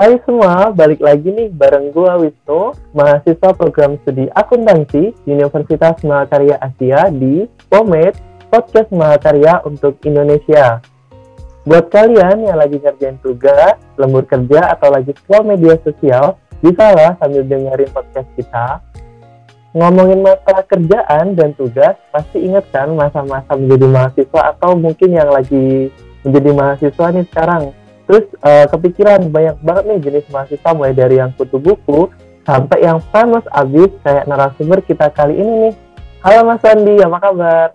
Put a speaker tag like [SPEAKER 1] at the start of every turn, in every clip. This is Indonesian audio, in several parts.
[SPEAKER 1] Hai semua, balik lagi nih bareng gua Wisnu, mahasiswa program studi akuntansi di Universitas Mahakarya Asia di POMED, Podcast Mahakarya untuk Indonesia. Buat kalian yang lagi ngerjain tugas, lembur kerja, atau lagi scroll media sosial, bisa lah sambil dengerin podcast kita. Ngomongin masalah kerjaan dan tugas, pasti inget kan masa-masa menjadi mahasiswa atau mungkin yang lagi menjadi mahasiswa nih sekarang Terus uh, kepikiran banyak banget nih jenis mahasiswa mulai dari yang kutu buku sampai yang famous abis kayak narasumber kita kali ini nih. Halo Mas Andi, apa kabar?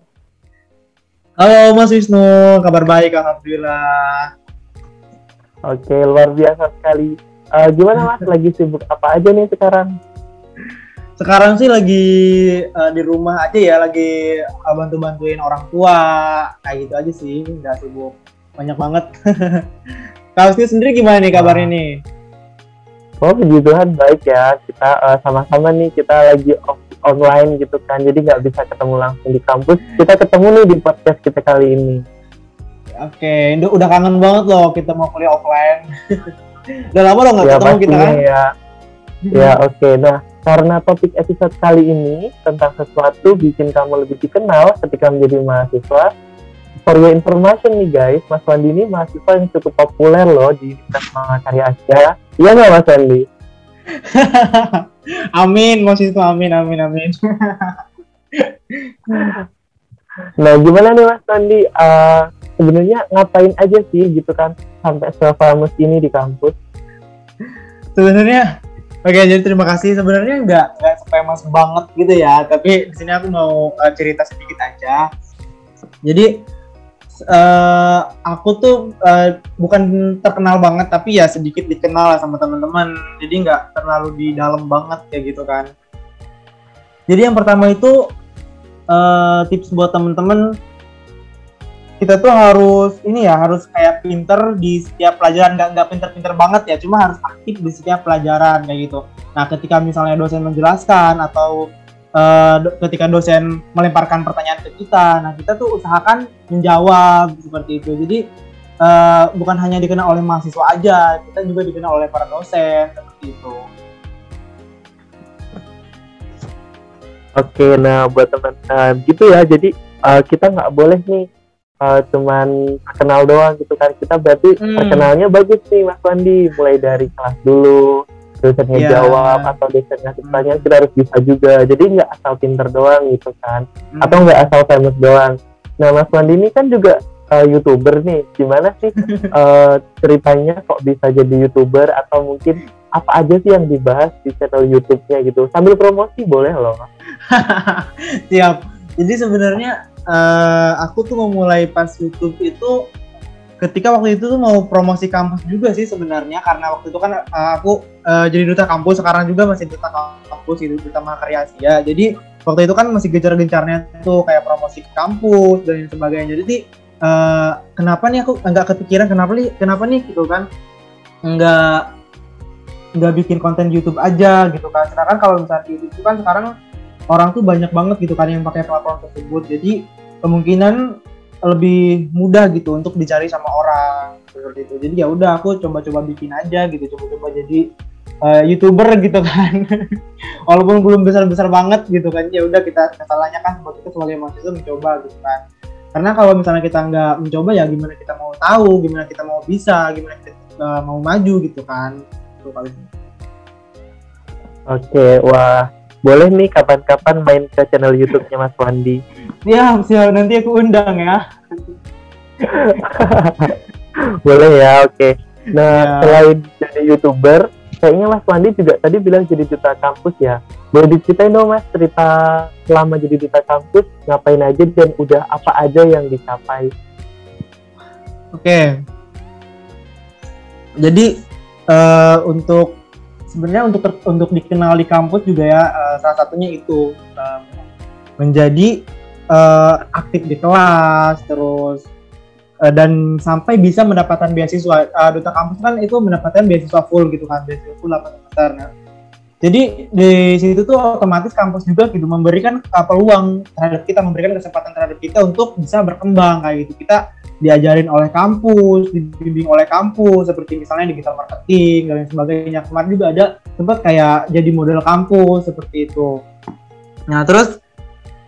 [SPEAKER 2] Halo Mas Wisnu, kabar baik Alhamdulillah.
[SPEAKER 1] Oke, luar biasa sekali. Uh, gimana Mas, lagi sibuk apa aja nih sekarang?
[SPEAKER 2] Sekarang sih lagi uh, di rumah aja ya, lagi uh, bantu-bantuin orang tua, kayak gitu aja sih, nggak sibuk banyak banget. Kak Usti sendiri gimana nih kabarnya nih?
[SPEAKER 1] Oh puji Tuhan baik ya. Kita uh, sama-sama nih kita lagi off online gitu kan. Jadi nggak bisa ketemu langsung di kampus. Kita ketemu nih di podcast kita kali ini.
[SPEAKER 2] Oke, okay. udah kangen banget loh kita mau kuliah offline. udah lama loh nggak ya, ketemu kita kan?
[SPEAKER 1] Ya, ya oke. Okay. Nah, karena topik episode kali ini tentang sesuatu bikin kamu lebih dikenal ketika menjadi mahasiswa, for your information nih guys, Mas Wandi ini mahasiswa yang cukup populer loh di Universitas Mahakarya Asia. Iya nggak Mas Wandi?
[SPEAKER 2] amin, Mas itu amin, amin, amin.
[SPEAKER 1] nah, gimana nih Mas Wandi? Uh, Sebenarnya ngapain aja sih gitu kan sampai se-famous ini di kampus?
[SPEAKER 2] Sebenarnya Oke, jadi terima kasih. Sebenarnya nggak nggak famous banget gitu ya, tapi di sini aku mau uh, cerita sedikit aja. Jadi uh, aku tuh uh, bukan terkenal banget tapi ya sedikit dikenal lah sama teman-teman. Jadi nggak terlalu di dalam banget kayak gitu kan. Jadi yang pertama itu uh, tips buat teman-teman. Kita tuh harus ini ya harus kayak pinter di setiap pelajaran. Nggak nggak pinter-pinter banget ya cuma harus aktif di setiap pelajaran kayak gitu. Nah ketika misalnya dosen menjelaskan atau uh, ketika dosen melemparkan pertanyaan ke kita, nah kita tuh usahakan menjawab seperti itu. Jadi uh, bukan hanya dikenal oleh mahasiswa aja, kita juga dikenal oleh para dosen seperti itu.
[SPEAKER 1] Oke, nah buat teman-teman gitu ya. Jadi uh, kita nggak boleh nih uh, cuman kenal doang gitu kan. Kita berarti hmm. terkenalnya bagus nih Mas Wandi, mulai dari kelas dulu, dosennya yeah. jawab atau dosen ngasih hmm. pertanyaan kita harus bisa juga. Jadi nggak asal pinter doang gitu kan. Hmm. atau nggak asal famous doang. Nah Mas Wandi ini kan juga uh, youtuber nih. Gimana sih uh, ceritanya kok bisa jadi youtuber? Atau mungkin apa aja sih yang dibahas di channel YouTube-nya gitu? Sambil promosi boleh loh
[SPEAKER 2] siap. Jadi sebenarnya uh, aku tuh memulai pas YouTube itu ketika waktu itu tuh mau promosi kampus juga sih sebenarnya karena waktu itu kan uh, aku uh, jadi duta kampus sekarang juga masih duta kampus itu duta Mahakarya Asia jadi waktu itu kan masih gencar-gencarnya tuh kayak promosi kampus dan sebagainya. Jadi uh, kenapa nih aku nggak kepikiran kenapa nih kenapa nih gitu kan nggak nggak bikin konten YouTube aja gitu kan. Sedangkan kalau misalnya YouTube itu kan sekarang orang tuh banyak banget gitu kan yang pakai platform tersebut. Jadi kemungkinan lebih mudah gitu untuk dicari sama orang seperti itu. Jadi ya udah aku coba-coba bikin aja gitu coba-coba jadi uh, youtuber gitu kan. Walaupun belum besar-besar banget gitu kan ya udah kita salahnya kan buat kita sebagai mahasiswa mencoba gitu kan. Karena kalau misalnya kita nggak mencoba ya gimana kita mau tahu gimana kita mau bisa gimana kita uh, mau maju gitu kan. Itu kali
[SPEAKER 1] Oke, wah boleh nih kapan-kapan main ke channel YouTube-nya Mas Wandi.
[SPEAKER 2] Siap, siap. Nanti aku undang ya.
[SPEAKER 1] Boleh ya, oke. Okay. Nah, ya. selain jadi youtuber, kayaknya Mas Wandi juga tadi bilang jadi duta kampus ya. Boleh diceritain dong Mas cerita selama jadi duta kampus ngapain aja dan udah apa aja yang dicapai.
[SPEAKER 2] Oke. Okay. Jadi uh, untuk sebenarnya untuk ter, untuk dikenal di kampus juga ya uh, salah satunya itu uh, menjadi uh, aktif di kelas terus uh, dan sampai bisa mendapatkan beasiswa uh, duta kampus kan itu mendapatkan beasiswa full gitu kan beasiswa full 8 semester nah. jadi di situ tuh otomatis kampus juga gitu memberikan uh, peluang terhadap kita memberikan kesempatan terhadap kita untuk bisa berkembang kayak gitu kita diajarin oleh kampus, dibimbing oleh kampus, seperti misalnya digital marketing dan sebagainya. Kemarin juga ada sempat kayak jadi model kampus seperti itu. Nah terus,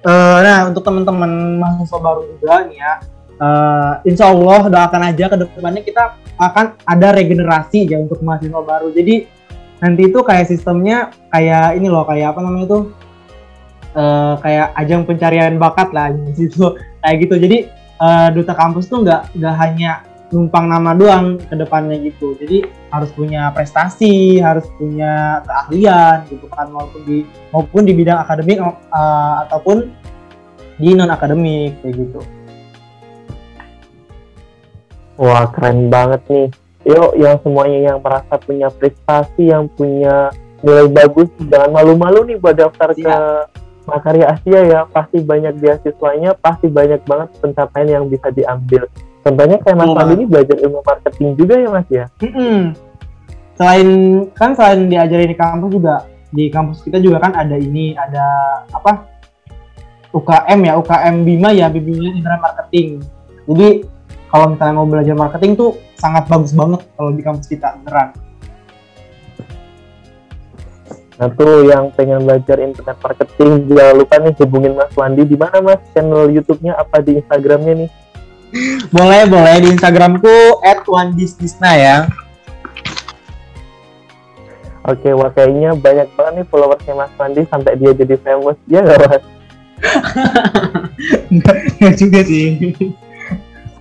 [SPEAKER 2] uh, nah untuk teman-teman mahasiswa baru juga nih ya, uh, insya Allah doakan aja ke depannya kita akan ada regenerasi ya untuk mahasiswa baru. Jadi nanti itu kayak sistemnya kayak ini loh kayak apa namanya itu uh, kayak ajang pencarian bakat lah gitu kayak gitu jadi uh, duta kampus tuh nggak nggak hanya numpang nama doang ke depannya gitu. Jadi harus punya prestasi harus punya keahlian gitu kan maupun di maupun di bidang akademik uh, ataupun di non akademik kayak gitu.
[SPEAKER 1] Wah keren banget nih. Yuk yang semuanya yang merasa punya prestasi yang punya nilai bagus jangan malu-malu nih buat daftar Siap. ke Makarya Asia ya pasti banyak beasiswanya, pasti banyak banget pencapaian yang bisa diambil. Contohnya kayak Mas Fandi ini belajar ilmu marketing juga ya Mas ya?
[SPEAKER 2] Mm-hmm. Selain kan selain diajarin di kampus juga di kampus kita juga kan ada ini ada apa UKM ya UKM Bima ya bimbingan internet marketing. Jadi kalau misalnya mau belajar marketing tuh sangat bagus banget kalau di kampus kita beneran.
[SPEAKER 1] Nah tuh yang pengen belajar internet marketing jangan lupa nih hubungin Mas Wandi di mana Mas channel YouTube-nya apa di Instagramnya nih?
[SPEAKER 2] boleh boleh di Instagramku @wandisdisna ya.
[SPEAKER 1] Oke, wah kayaknya banyak banget nih followersnya Mas Wandi sampai dia jadi famous, ya nggak Mas?
[SPEAKER 2] Enggak juga sih.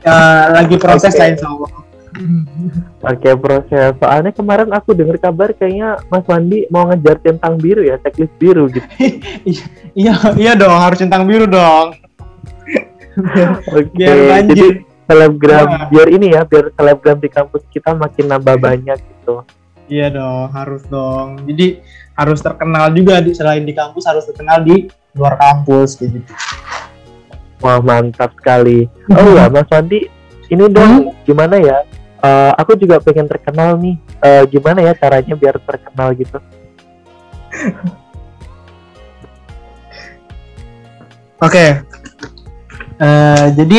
[SPEAKER 2] uh, lagi proses okay. lah insya Allah.
[SPEAKER 1] Oke proses. Soalnya kemarin aku dengar kabar kayaknya Mas Wandi mau ngejar centang biru ya, checklist biru gitu.
[SPEAKER 2] iya, iya dong, harus centang biru dong.
[SPEAKER 1] Oke. Okay. Jadi selebgram ya. biar ini ya, biar selebgram di kampus kita makin nambah banyak gitu.
[SPEAKER 2] Iya dong, harus dong. Jadi harus terkenal juga di selain di kampus harus terkenal di luar kampus gitu.
[SPEAKER 1] Wah mantap sekali. Oh ya Mas Wandi, ini dong hmm? gimana ya uh, aku juga pengen terkenal nih. Uh, gimana ya caranya biar terkenal gitu?
[SPEAKER 2] Oke. Okay. uh, eh, jadi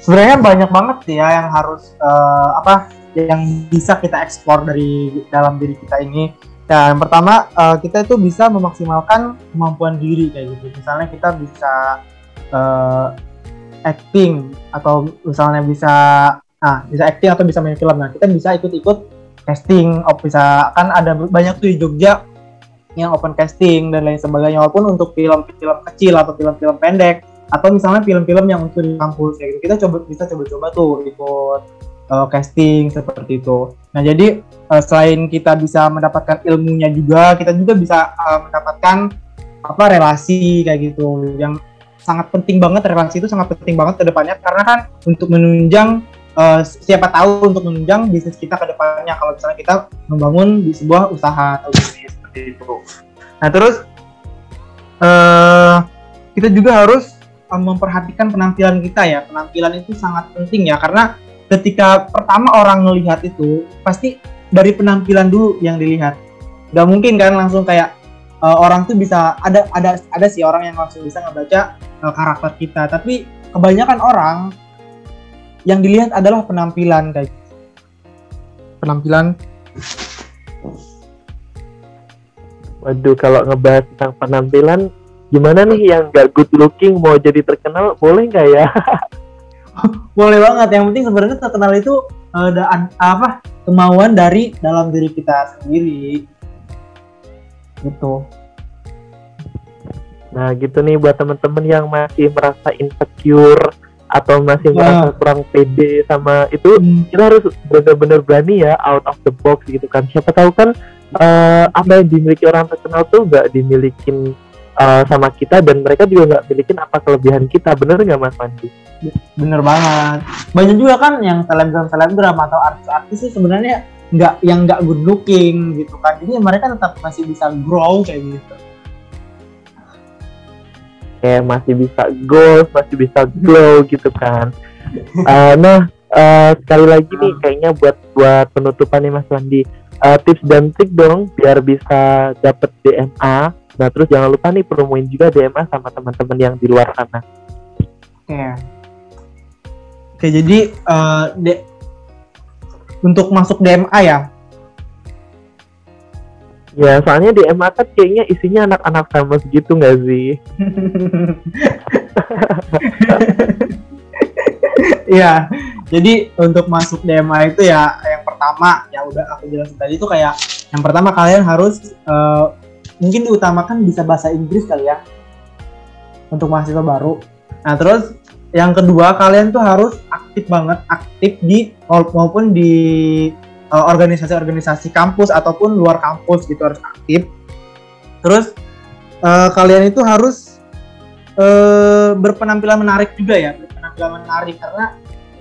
[SPEAKER 2] sebenarnya banyak banget ya yang harus uh, apa yang bisa kita eksplor dari dalam diri kita ini. Ya yang pertama kita itu bisa memaksimalkan kemampuan diri kayak gitu. Misalnya kita bisa uh, acting atau misalnya bisa Nah, bisa acting atau bisa main film. Nah, kita bisa ikut-ikut casting, oh, bisa kan ada banyak tuh di Jogja yang open casting dan lain sebagainya walaupun untuk film-film kecil atau film-film pendek atau misalnya film-film yang untuk di kampus ya gitu. Kita coba bisa coba-coba tuh ikut uh, casting seperti itu. Nah, jadi uh, selain kita bisa mendapatkan ilmunya juga, kita juga bisa uh, mendapatkan apa relasi kayak gitu yang sangat penting banget relasi itu sangat penting banget ke depannya karena kan untuk menunjang uh, siapa tahu untuk menunjang bisnis kita ke depannya kalau misalnya kita membangun di sebuah usaha atau bisnis seperti itu. Nah terus uh, kita juga harus uh, memperhatikan penampilan kita ya. Penampilan itu sangat penting ya karena ketika pertama orang melihat itu pasti dari penampilan dulu yang dilihat. Gak mungkin kan langsung kayak uh, orang tuh bisa ada ada ada sih orang yang langsung bisa ngebaca uh, karakter kita. Tapi kebanyakan orang yang dilihat adalah penampilan guys. Penampilan.
[SPEAKER 1] Waduh kalau ngebahas tentang penampilan gimana nih yang gak good looking mau jadi terkenal boleh nggak ya?
[SPEAKER 2] Boleh banget. Yang penting sebenarnya terkenal itu ada uh, apa kemauan dari dalam diri kita sendiri. Gitu.
[SPEAKER 1] Nah gitu nih buat temen-temen yang masih merasa insecure atau masih nah. merasa kurang pede sama itu hmm. kita harus benar-benar berani ya out of the box gitu kan siapa tahu kan uh, apa yang dimiliki orang terkenal tuh nggak dimilikin uh, sama kita dan mereka juga nggak milikin apa kelebihan kita bener nggak mas Pandi?
[SPEAKER 2] Bener banget banyak juga kan yang selebgram selebgram atau artis-artis sih sebenarnya nggak yang nggak good looking gitu kan jadi mereka tetap masih bisa grow kayak gitu
[SPEAKER 1] kayak masih bisa gold masih bisa glow gitu kan uh, nah uh, sekali lagi nih kayaknya buat buat penutupan nih Mas Wandi uh, tips dan trik dong biar bisa dapet DMA nah terus jangan lupa nih promoin juga DMA sama teman-teman yang di luar sana
[SPEAKER 2] oke okay. oke Oke, jadi uh, de untuk masuk DMA ya.
[SPEAKER 1] Ya, soalnya DMA kan kayaknya isinya anak-anak famous gitu nggak sih?
[SPEAKER 2] Iya, jadi untuk masuk DMA itu ya yang pertama ya udah aku jelasin tadi itu kayak yang pertama kalian harus uh, mungkin diutamakan bisa bahasa Inggris kali ya untuk mahasiswa baru. Nah terus yang kedua kalian tuh harus aktif banget aktif di maupun di organisasi-organisasi kampus ataupun luar kampus gitu harus aktif. Terus uh, kalian itu harus uh, berpenampilan menarik juga ya penampilan menarik. Karena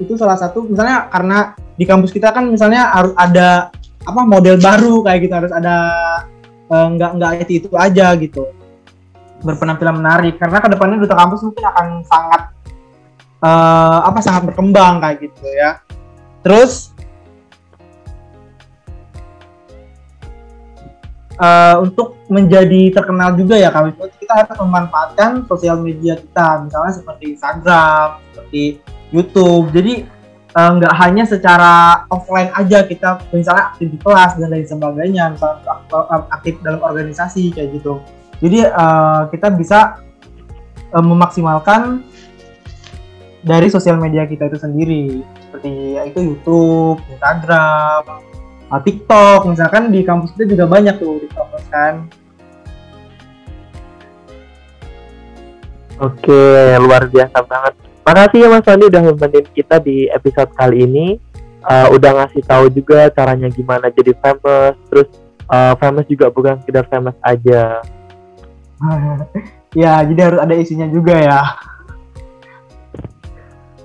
[SPEAKER 2] itu salah satu misalnya karena di kampus kita kan misalnya harus ada apa model baru kayak gitu harus ada uh, nggak nggak itu itu aja gitu. Berpenampilan menarik karena ke depannya duta kampus mungkin akan sangat uh, apa sangat berkembang kayak gitu ya. Terus uh, untuk menjadi terkenal juga ya kami kita harus memanfaatkan sosial media kita misalnya seperti Instagram seperti YouTube. Jadi eh, nggak uh, hanya secara offline aja kita misalnya aktif di kelas dan lain sebagainya, misalnya aktif dalam organisasi kayak gitu. Jadi uh, kita bisa uh, memaksimalkan dari sosial media kita itu sendiri seperti itu YouTube, Instagram, uh, TikTok. Misalkan di kampus kita juga banyak tuh TikTok kan.
[SPEAKER 1] Oke, luar biasa banget. Makasih ya Mas Wandi udah nemenin kita di episode kali ini. Uh, udah ngasih tahu juga caranya gimana jadi famous. Terus uh, famous juga bukan sekedar famous aja.
[SPEAKER 2] ya, jadi harus ada isinya juga ya.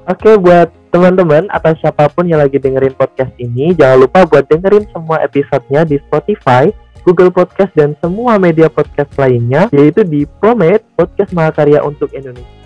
[SPEAKER 1] Oke, buat teman-teman atau siapa pun yang lagi dengerin podcast ini, jangan lupa buat dengerin semua episodenya di Spotify, Google Podcast, dan semua media podcast lainnya, yaitu di Promate Podcast Mahakarya untuk Indonesia.